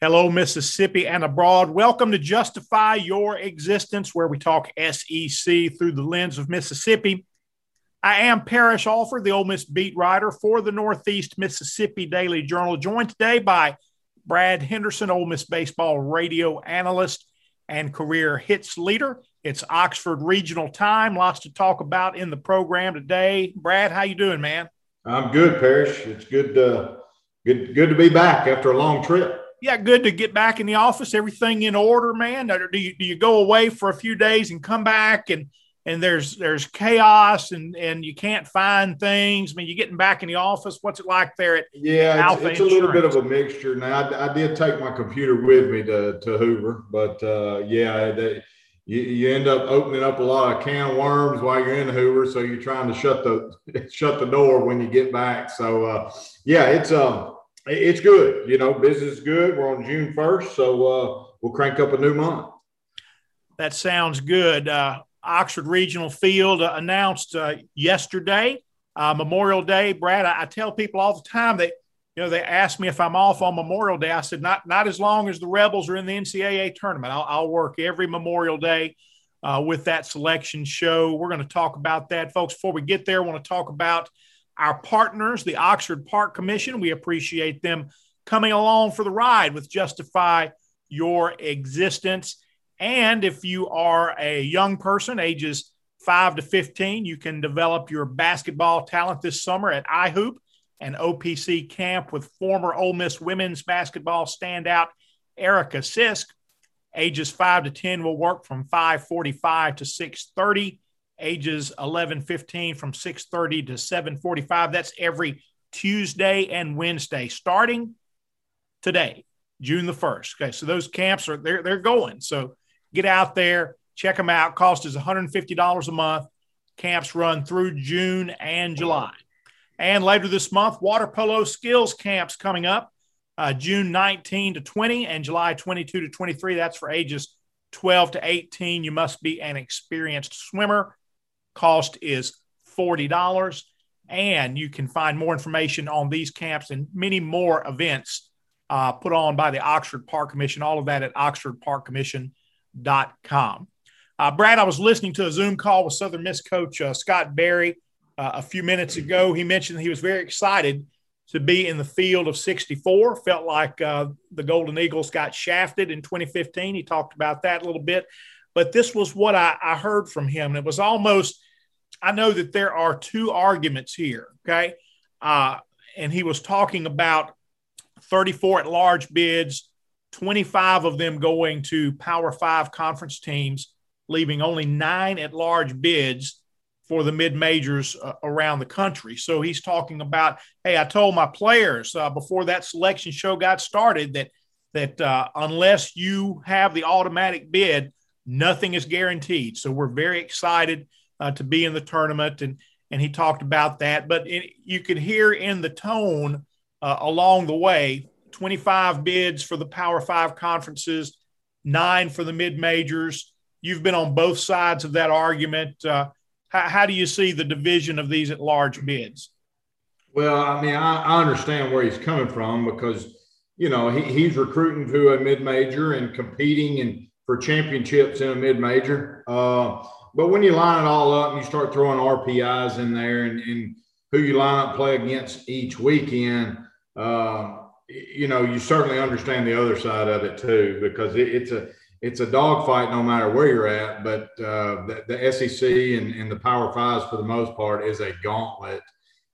Hello, Mississippi and abroad. Welcome to Justify Your Existence, where we talk SEC through the lens of Mississippi. I am Parrish Alford, the Ole Miss beat writer for the Northeast Mississippi Daily Journal, joined today by Brad Henderson, Ole Miss baseball radio analyst and career hits leader. It's Oxford Regional time. Lots to talk about in the program today. Brad, how you doing, man? I'm good, Parrish. It's good, uh, good, good to be back after a long trip yeah, good to get back in the office. Everything in order, man. Or do you do you go away for a few days and come back and and there's there's chaos and and you can't find things. I mean, you're getting back in the office. What's it like there at yeah? It's, it's a little bit of a mixture. Now, I, I, did take my computer with me to to Hoover, but uh, yeah, they, you, you end up opening up a lot of can of worms while you're in Hoover. So you're trying to shut the shut the door when you get back. So uh, yeah, it's um it's good. You know, business is good. We're on June 1st, so uh, we'll crank up a new month. That sounds good. Uh, Oxford Regional Field uh, announced uh, yesterday, uh, Memorial Day. Brad, I, I, tell people all the time that you know they ask me if I'm off on Memorial Day. I said not not as long as the Rebels are in the NCAA tournament. I'll, I'll work every Memorial Day. Uh, with that selection show, we're going to talk about that, folks. Before we get there, I want to talk about our partners, the Oxford Park Commission. We appreciate them coming along for the ride with Justify Your Existence. And if you are a young person, ages 5 to 15, you can develop your basketball talent this summer at iHoop an OPC camp with former Ole Miss women's basketball standout Erica Sisk. Ages 5 to 10 will work from 5:45 to 6:30 ages 11, 15 from 6:30 to 7:45. That's every Tuesday and Wednesday starting today, June the 1st. Okay, so those camps are they're they're going. So get out there, check them out. Cost is $150 a month. Camps run through June and July. And later this month, water polo skills camps coming up. Uh, June 19 to 20 and July 22 to 23. That's for ages 12 to 18. You must be an experienced swimmer Cost is $40. And you can find more information on these camps and many more events uh, put on by the Oxford Park Commission. All of that at oxfordparkcommission.com. Uh, Brad, I was listening to a Zoom call with Southern Miss coach uh, Scott Berry uh, a few minutes ago. He mentioned he was very excited to be in the field of 64. Felt like uh, the Golden Eagles got shafted in 2015. He talked about that a little bit. But this was what I, I heard from him. It was almost I know that there are two arguments here. Okay. Uh, and he was talking about 34 at large bids, 25 of them going to Power Five conference teams, leaving only nine at large bids for the mid majors uh, around the country. So he's talking about, hey, I told my players uh, before that selection show got started that that uh, unless you have the automatic bid, nothing is guaranteed. So we're very excited uh, to be in the tournament, and and he talked about that. But it, you could hear in the tone uh, along the way, 25 bids for the Power Five conferences, nine for the mid majors. You've been on both sides of that argument. Uh, how, how, do you see the division of these at large bids? Well, I mean, I, I understand where he's coming from because you know he, he's recruiting to a mid major and competing and for championships in a mid major. Uh, but when you line it all up and you start throwing RPIs in there and, and who you line up play against each weekend, uh, you know, you certainly understand the other side of it too, because it, it's a it's a dogfight no matter where you're at. But uh, the, the, SEC and, and, the Power Fives for the most part is a gauntlet,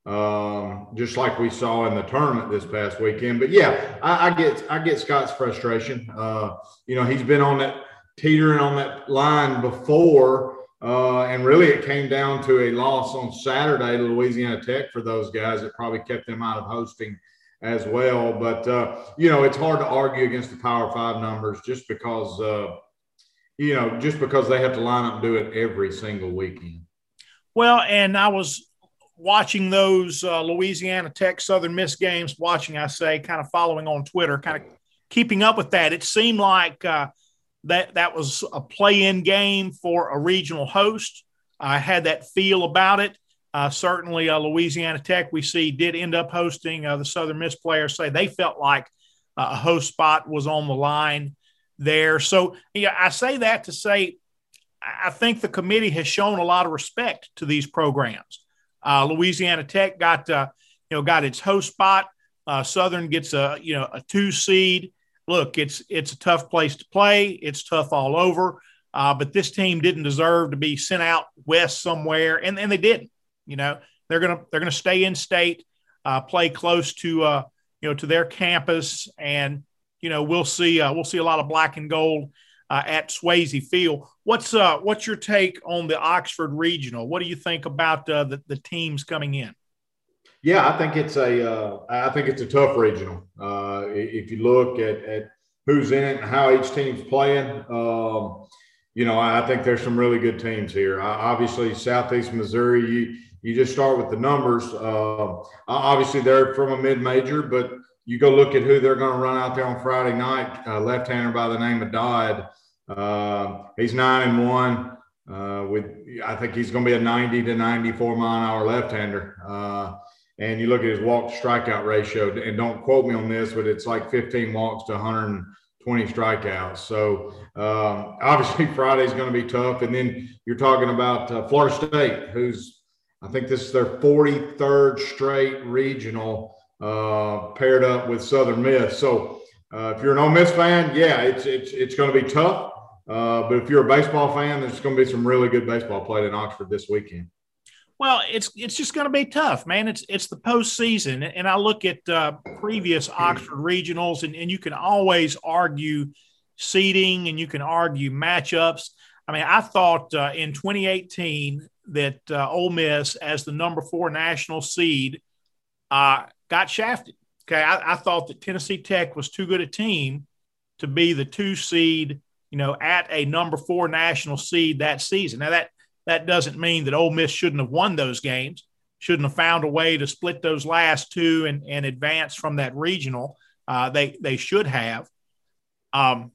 um, just like we saw in the tournament this past weekend. But yeah, I, I get I get Scott's frustration. Uh, you know, he's been on that teetering on that line before uh, and really, it came down to a loss on Saturday to Louisiana Tech for those guys. It probably kept them out of hosting as well. But, uh, you know, it's hard to argue against the Power Five numbers just because, uh, you know, just because they have to line up and do it every single weekend. Well, and I was watching those uh, Louisiana Tech Southern Miss games, watching, I say, kind of following on Twitter, kind of keeping up with that. It seemed like, uh, that that was a play-in game for a regional host. I had that feel about it. Uh, certainly, uh, Louisiana Tech we see did end up hosting uh, the Southern Miss players say they felt like a host spot was on the line there. So, yeah, I say that to say I think the committee has shown a lot of respect to these programs. Uh, Louisiana Tech got uh, you know got its host spot. Uh, Southern gets a you know a two seed. Look, it's it's a tough place to play. It's tough all over. Uh, but this team didn't deserve to be sent out west somewhere, and, and they didn't. You know, they're gonna they're gonna stay in state, uh, play close to uh, you know to their campus, and you know we'll see we'll see a lot of black and gold uh, at Swayze Field. What's uh, what's your take on the Oxford Regional? What do you think about uh, the, the teams coming in? Yeah, I think it's a uh, I think it's a tough regional. Uh, if you look at, at who's in it and how each team's playing, um, you know, I think there's some really good teams here. obviously, Southeast Missouri, you you just start with the numbers. Uh, obviously, they're from a mid major, but you go look at who they're going to run out there on Friday night. Uh, left-hander by the name of Dodd. Uh, he's nine and one. Uh, with I think he's going to be a 90 to 94 mile an hour left-hander. And you look at his walk to strikeout ratio, and don't quote me on this, but it's like 15 walks to 120 strikeouts. So um, obviously Friday's going to be tough. And then you're talking about uh, Florida State, who's I think this is their 43rd straight regional uh, paired up with Southern Miss. So uh, if you're an Ole Miss fan, yeah, it's it's it's going to be tough. Uh, but if you're a baseball fan, there's going to be some really good baseball played in Oxford this weekend. Well, it's it's just going to be tough, man. It's it's the postseason, and I look at uh, previous Oxford regionals, and, and you can always argue seeding, and you can argue matchups. I mean, I thought uh, in 2018 that uh, Ole Miss, as the number four national seed, uh, got shafted. Okay, I, I, thought that Tennessee Tech was too good a team to be the two seed, you know, at a number four national seed that season. Now that that doesn't mean that Ole Miss shouldn't have won those games, shouldn't have found a way to split those last two and, and advance from that regional. Uh, they they should have. Um,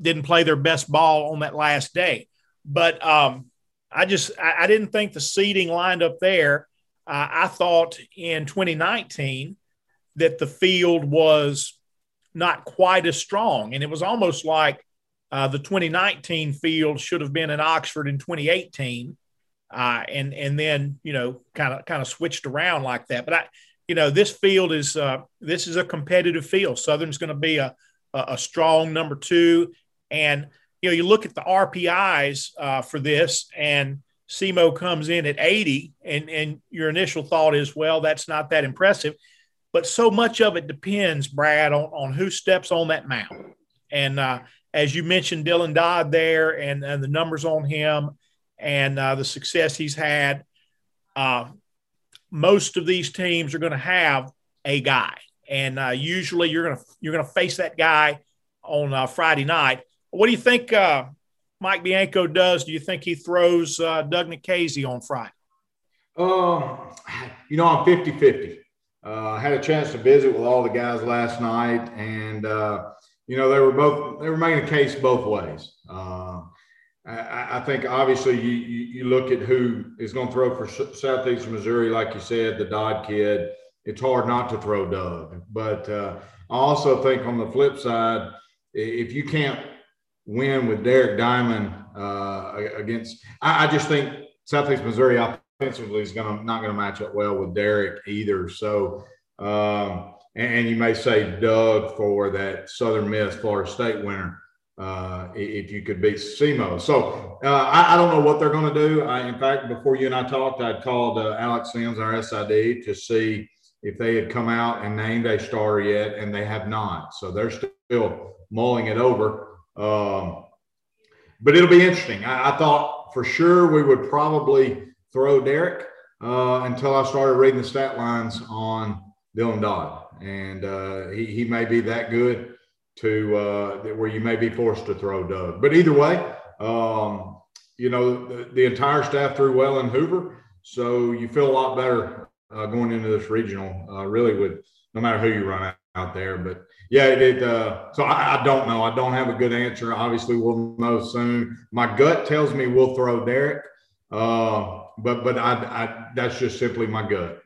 didn't play their best ball on that last day, but um, I just I, I didn't think the seeding lined up there uh, I thought in 2019 that the field was not quite as strong. And it was almost like uh, the 2019 field should have been in Oxford in 2018. Uh, and and then you know kind of kind of switched around like that. But I, you know, this field is uh, this is a competitive field. Southern's going to be a, a, a strong number two, and you know you look at the RPIs uh, for this, and SEMO comes in at 80, and, and your initial thought is, well, that's not that impressive. But so much of it depends, Brad, on, on who steps on that mound. And uh, as you mentioned, Dylan Dodd there and, and the numbers on him and uh, the success he's had, uh, most of these teams are going to have a guy. And uh, usually you're going to you're going to face that guy on uh, Friday night. What do you think uh, Mike Bianco does, do you think he throws uh, Doug Nikhazy on Friday? Um, you know, I'm 50 50. Uh, I had a chance to visit with all the guys last night, and you know they were both they were making a case both ways. Uh, I, I, think obviously you, you, you look at who is going to throw for Southeast Missouri, like you said, the Dodd kid. It's hard not to throw Doug, but uh, I also think on the flip side, if you can't win with Derek Diamond uh, against. I, I, just think Southeast Missouri offensively is going to not going to match up well with Derek either. So, um, and, you may say Doug for that Southern Miss Florida State winner. Uh, if you could beat SEMO. So uh, I, I, don't know what they're going to do. I, in fact, before you and I talked, I'd called uh, Alex Sims, our SID, to see if they had come out and named a starter yet, and they have not. So they're still mulling it over. Um, but it'll be interesting. I, I, thought for sure we would probably throw Derek uh, until I started reading the stat lines on Dylan Dodd, and uh, he he may be that good to uh, where you may be forced to throw Doug. But either way, um, you know the, the, entire staff threw well in Hoover, so you feel a lot better uh, going into this regional. Uh, really, with no matter who you run out, out there, but yeah, it. it uh, so I, I, don't know. I don't have a good answer. Obviously, we'll know soon. My gut tells me we'll throw Derek, uh, but but I, I that's just simply my gut.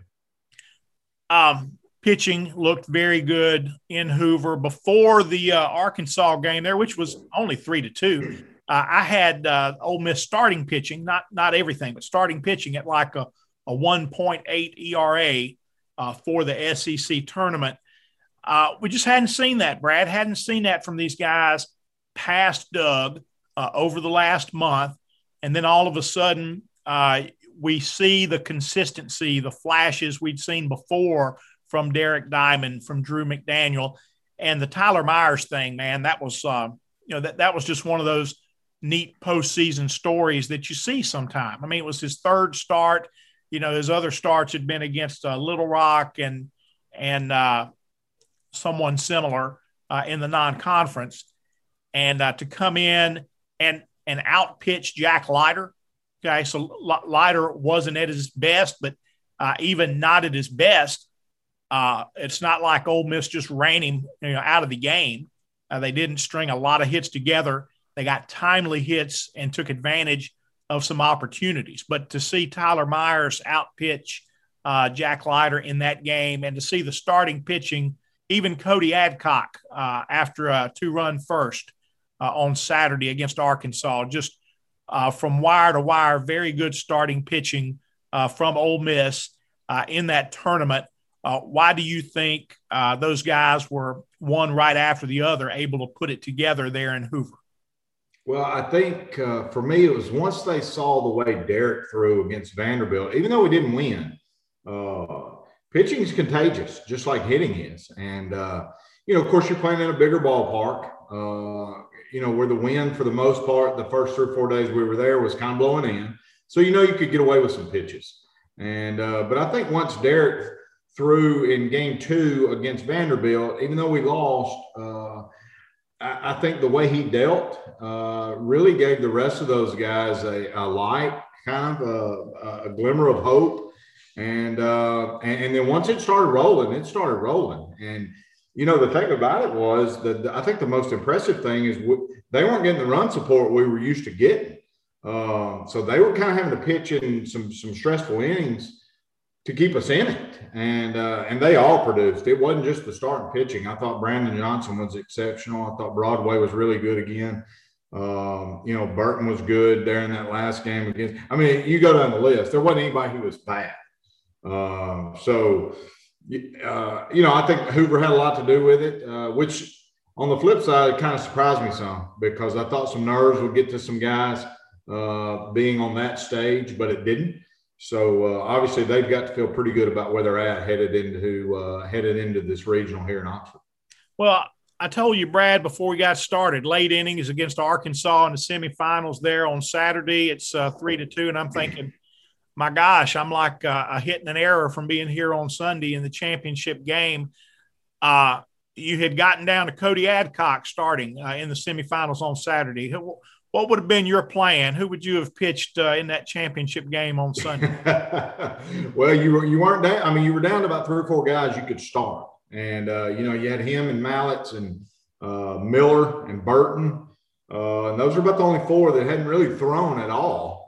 Um, pitching looked very good in Hoover before the uh, Arkansas game there, which was only three to two. Uh, I had uh, Ole Miss starting pitching, not not everything, but starting pitching at like a, a 1.8 ERA uh, for the SEC tournament. Uh, we just hadn't seen that, Brad. Hadn't seen that from these guys past Doug uh, over the last month, and then all of a sudden uh, we see the consistency, the flashes we'd seen before from Derek Diamond, from Drew McDaniel, and the Tyler Myers thing. Man, that was uh, you know that that was just one of those neat postseason stories that you see sometime. I mean, it was his third start. You know, his other starts had been against uh, Little Rock and and uh, someone similar uh, in the non-conference, and uh, to come in and and outpitch Jack Leiter. Okay, so Leiter wasn't at his best, but uh, even not at his best, uh, it's not like Ole Miss just ran him you know, out of the game. Uh, they didn't string a lot of hits together. They got timely hits and took advantage of some opportunities. But to see Tyler Myers outpitch uh, Jack Leiter in that game, and to see the starting pitching, even Cody Adcock uh, after a two-run first uh, on Saturday against Arkansas, just uh, from wire to wire, very good starting pitching uh, from Ole Miss in that tournament. Uh, why do you think uh, those guys were one right after the other able to put it together there in Hoover? Well, I think uh, for me, it was once they saw the way Derek threw against Vanderbilt, even though we didn't win, pitching is contagious, just like hitting is. And, you know, of course, you're playing in a bigger ballpark you know, where the wind for the most part, the first three or four days we were there was kind of blowing in. So, you know, you could get away with some pitches. And, uh, but I think once Derek threw in game two against Vanderbilt, even though we lost, uh, I, I, think the way he dealt uh, really gave the rest of those guys a, a light, kind of a, a, glimmer of hope. And, uh, and, and then once it started rolling, it started rolling. And, you know, the thing about it was that I think the most impressive thing is they weren't getting the run support we were used to getting. Um, so they were kind of having to pitch in some some stressful innings to keep us in it, and uh, and they all produced. It wasn't just the starting pitching. I thought Brandon Johnson was exceptional. I thought Broadway was really good again. Um, you know, Burton was good there in that last game against. I mean, you go down the list. There wasn't anybody who was bad. Um, so uh, you know, I think Hoover had a lot to do with it, uh, which on the flip side, it kind of surprised me some because I thought some nerves would get to some guys uh, being on that stage, but it didn't. So uh, obviously, they've got to feel pretty good about where they're at headed into uh, headed into this regional here in Oxford. Well, I told you, Brad, before we got started, late innings against Arkansas in the semifinals there on Saturday. It's uh, three to two, and I'm thinking my gosh, I'm like uh, a hitting an error from being here on Sunday in the championship game. Uh, you had gotten down to Cody Adcock starting uh, in the semifinals on Saturday. What would have been your plan? Who would you have pitched uh, in that championship game on Sunday? well, you were you weren't down. I mean, you were down to about three or four guys you could start, and uh, you know you had him and Mallitz and uh, Miller and Burton, and those are about the only four that hadn't really thrown at all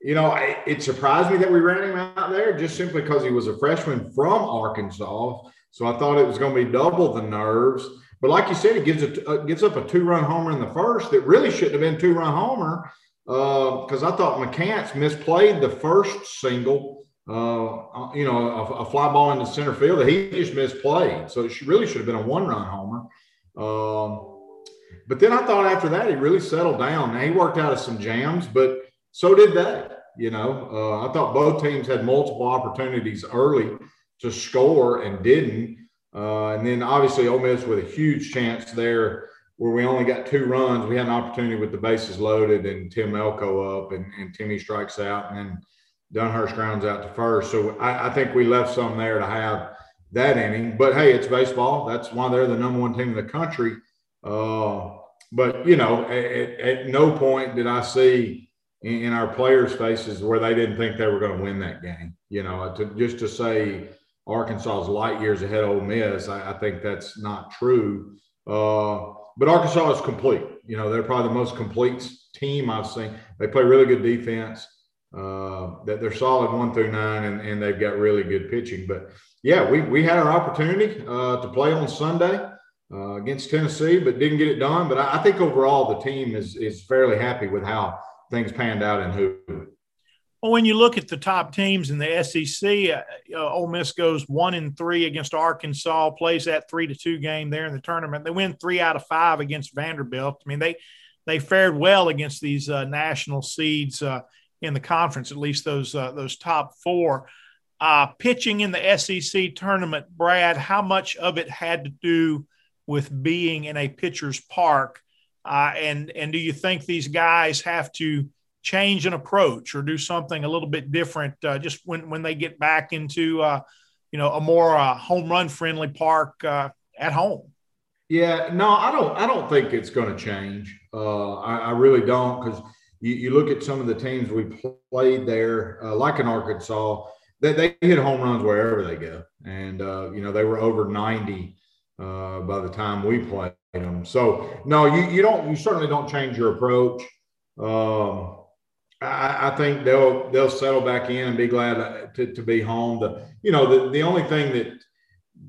you know, it surprised me that we ran him out there just simply because he was a freshman from Arkansas. So I thought it was going to be double the nerves. But like you said, he gives a, uh, gives up a two run homer in the first. That really shouldn't have been two run homer because uh, I thought McCants misplayed the first single. Uh, uh, you know, a, a, fly ball in the center field that he just misplayed. So it really should have been a one run homer. Um, but then I thought after that he really settled down. Now he worked out of some jams, but so did they. You know, uh, I thought both teams had multiple opportunities early to score and didn't. Uh, and then obviously Ole Miss with a huge chance there where we only got two runs. We had an opportunity with the bases loaded and Tim Elko up and, and Timmy strikes out and then Dunhurst grounds out to first. So I, I, think we left some there to have that inning. But hey, it's baseball. That's why they're the number one team in the country. Uh, but you know, at, at no point did I see in, in, our players' faces where they didn't think they were going to win that game. You know, to, just to say Arkansas is light years ahead of Ole Miss, I, I think that's not true. Uh, but Arkansas is complete. You know, they're probably the most complete team I've seen. They play really good defense. Uh, that they're solid one through nine, and, and they've got really good pitching. But yeah, we, we had our opportunity uh, to play on Sunday uh, against Tennessee, but didn't get it done. But I, I, think overall the team is is fairly happy with how things panned out in Hoover. Well, when you look at the top teams in the SEC, uh, uh, Ole Miss goes one and three against Arkansas, plays that three to two game there in the tournament. They win three out of five against Vanderbilt. I mean, they they fared well against these uh, national seeds uh, in the conference, at least those uh, those top four. Uh, pitching in the SEC tournament, Brad, how much of it had to do with being in a pitcher's park? And and do you think these guys have to change an approach or do something a little bit different uh, just when when they get back into uh, you know a more uh, home run friendly park uh, at home? Yeah, no, I don't. I don't think it's going to change. I, I, really don't because you, you, look at some of the teams we played there, like in Arkansas they, they hit home runs wherever they go. And, uh, you know, they were over 90 uh, by the time we played them. So, no, you, you don't, you certainly don't change your approach. Um, I, I, think they'll, they'll settle back in and be glad to, to be home. The, you know, the, the only thing that,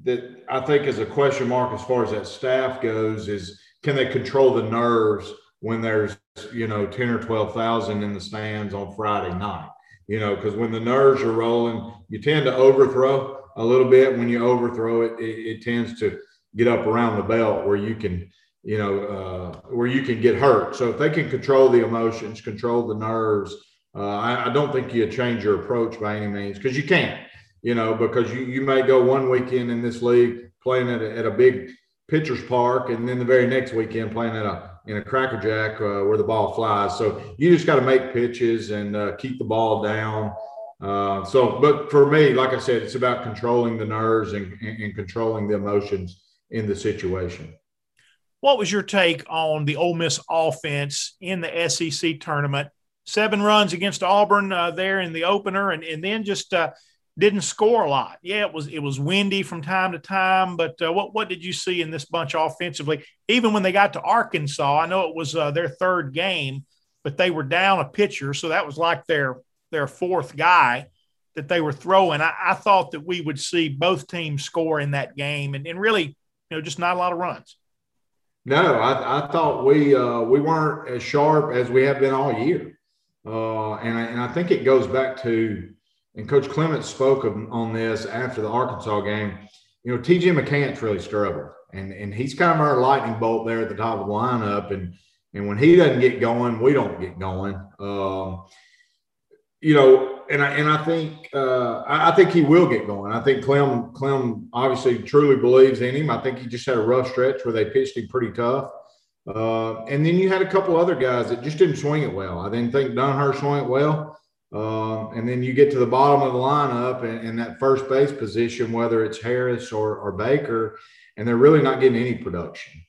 that I think is a question mark as far as that staff goes is can they control the nerves when there's, you know, 10 or 12,000 in the stands on Friday night? you know, because when the nerves are rolling, you tend to overthrow a little bit. When you overthrow it, it, it tends to get up around the belt where you can, you know, uh, where you can get hurt. So if they can control the emotions, control the nerves, uh, I, I, don't think you change your approach by any means because you can't, you know, because you, you may go one weekend in this league playing at a, at a big pitcher's park and then the very next weekend playing at a in a crackerjack uh, where the ball flies. So you just got to make pitches and uh, keep the ball down. Uh, so, but for me, like I said, it's about controlling the nerves and, and, controlling the emotions in the situation. What was your take on the Ole Miss offense in the SEC tournament? Seven runs against Auburn uh, there in the opener, and, and then just uh, didn't score a lot. Yeah, it was it was windy from time to time, but uh, what what did you see in this bunch offensively? Even when they got to Arkansas, I know it was uh, their third game, but they were down a pitcher, so that was like their their fourth guy that they were throwing. I, I thought that we would see both teams score in that game, and, and really, you know, just not a lot of runs. No, I, I thought we uh, we weren't as sharp as we have been all year, uh, and I, and I think it goes back to and Coach Clements spoke of, on this after the Arkansas game. You know, TJ McCants really struggled, and and he's kind of our lightning bolt there at the top of the lineup. And and when he doesn't get going, we don't get going. Um, you know, and I and I think uh, I, I, think he will get going. I think Clem Clem obviously truly believes in him. I think he just had a rough stretch where they pitched him pretty tough. Uh, and then you had a couple other guys that just didn't swing it well. I didn't think Dunhurst swung it well. Um, and then you get to the bottom of the lineup and, and that first base position, whether it's Harris or, or, Baker, and they're really not getting any production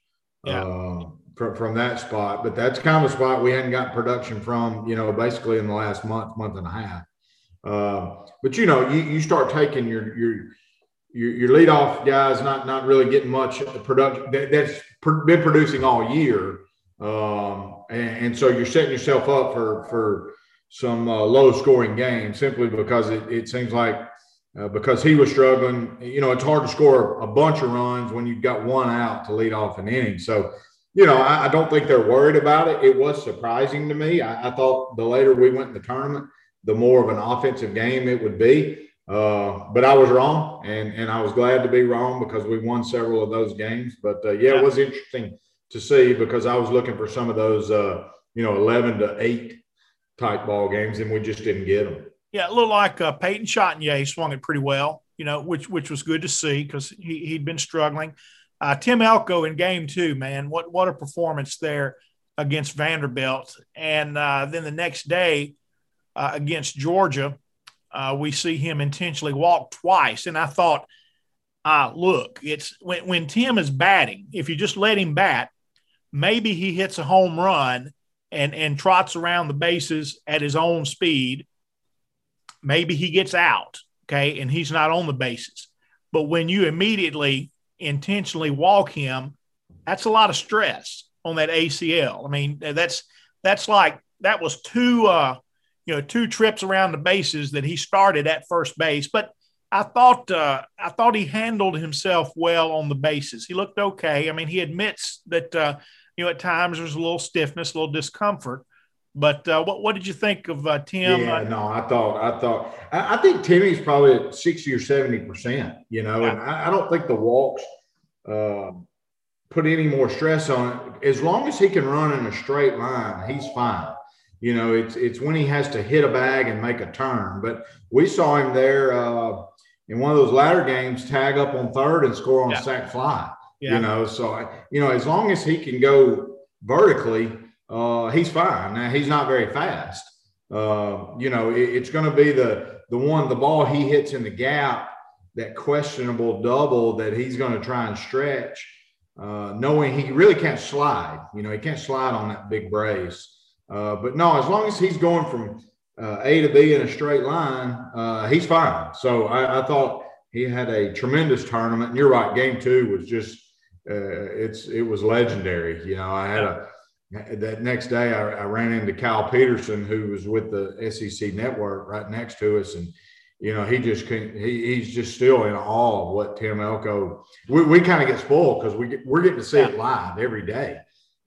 yeah. uh, from, from that spot. But that's kind of a spot we hadn't gotten production from, you know, basically in the last month, month and a half. Uh, but you know, you, you start taking your your your, your leadoff guys not not really getting much production that, that's been producing all year, um, and, and so you're setting yourself up for for some uh, low scoring games simply because it, it seems like uh, because he was struggling, you know, it's hard to score a bunch of runs when you've got one out to lead off an inning. So, you know, I, I don't think they're worried about it. It was surprising to me. I, I, thought the later we went in the tournament, the more of an offensive game it would be. Uh, but I was wrong, and and I was glad to be wrong because we won several of those games. But uh, yeah, it was interesting to see because I was looking for some of those, uh, you know, eleven to eight type ball games, and we just didn't get them. Yeah, a little like uh, Peyton Chatagnier swung it pretty well, you know, which which was good to see because he he'd been struggling. Uh, Tim Elko in game two, man, what what a performance there against Vanderbilt, and uh, then the next day uh, against Georgia, uh, we see him intentionally walk twice, and I thought, uh, look, it's when when Tim is batting, if you just let him bat, maybe he hits a home run and and trots around the bases at his own speed, maybe he gets out, okay, and he's not on the bases. But when you immediately intentionally walk him, that's a lot of stress on that ACL. I mean, that's that's like that was two uh you know two trips around the bases that he started at first base, but I thought uh, I thought he handled himself well on the bases. He looked okay. I mean, he admits that uh, you know at times there's a little stiffness, a little discomfort. But uh, what what did you think of uh, Tim? Yeah, no, I thought I thought I, I think Timmy's probably at sixty or seventy percent. You know, yeah. and I, I, don't think the walks uh, put any more stress on it. As long as he can run in a straight line, he's fine. You know, it's it's when he has to hit a bag and make a turn. But we saw him there uh, in one of those latter games tag up on third and score on yeah. a sac fly. Yeah. You know, so you know as long as he can go vertically, uh, he's fine. Now he's not very fast. Uh, you know, it, it's going to be the the one the ball he hits in the gap that questionable double that he's going to try and stretch, uh, knowing he really can't slide. You know, he can't slide on that big brace. Uh, but no, as long as he's going from uh, A to B in a straight line, uh, he's fine. So I, I, thought he had a tremendous tournament. And you're right, game two was just uh, it's it was legendary. You know, I had a that next day I, I, ran into Kyle Peterson, who was with the SEC network right next to us, and you know he just can he, he's just still in awe of what Tim Elko. We, we kind of get spoiled because we get, we're getting to see it live every day.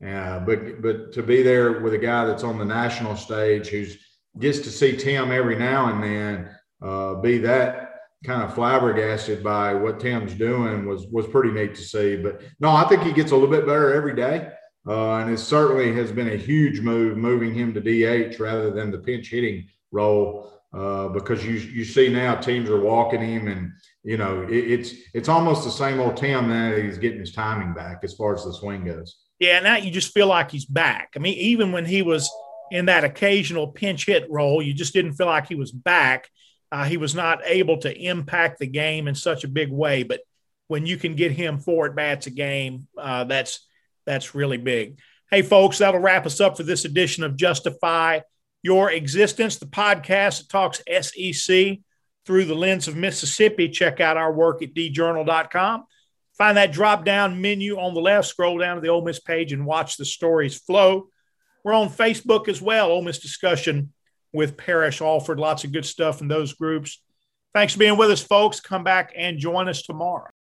Uh, but but to be there with a guy that's on the national stage who's gets to see Tim every now and then uh, be that kind of flabbergasted by what Tim's doing was was pretty neat to see. But no, I think he gets a little bit better every day. Uh, and it certainly has been a huge move moving him to DH rather than the pinch hitting role uh, because you you see now teams are walking him and you know it, it's it's almost the same old Tim now that he's getting his timing back as far as the swing goes. Yeah, now you just feel like he's back. I mean, even when he was in that occasional pinch hit role, you just didn't feel like he was back. Uh, he was not able to impact the game in such a big way. But when you can get him four at bats a game, uh, that's that's really big. Hey, folks, that'll wrap us up for this edition of Justify Your Existence, the podcast that talks SEC through the lens of Mississippi. Check out our work at djournal.com. Find that drop down menu on the left, scroll down to the Ole Miss page and watch the stories flow. We're on Facebook as well, Ole Miss Discussion with Parrish Alford. Lots of good stuff in those groups. Thanks for being with us, folks. Come back and join us tomorrow.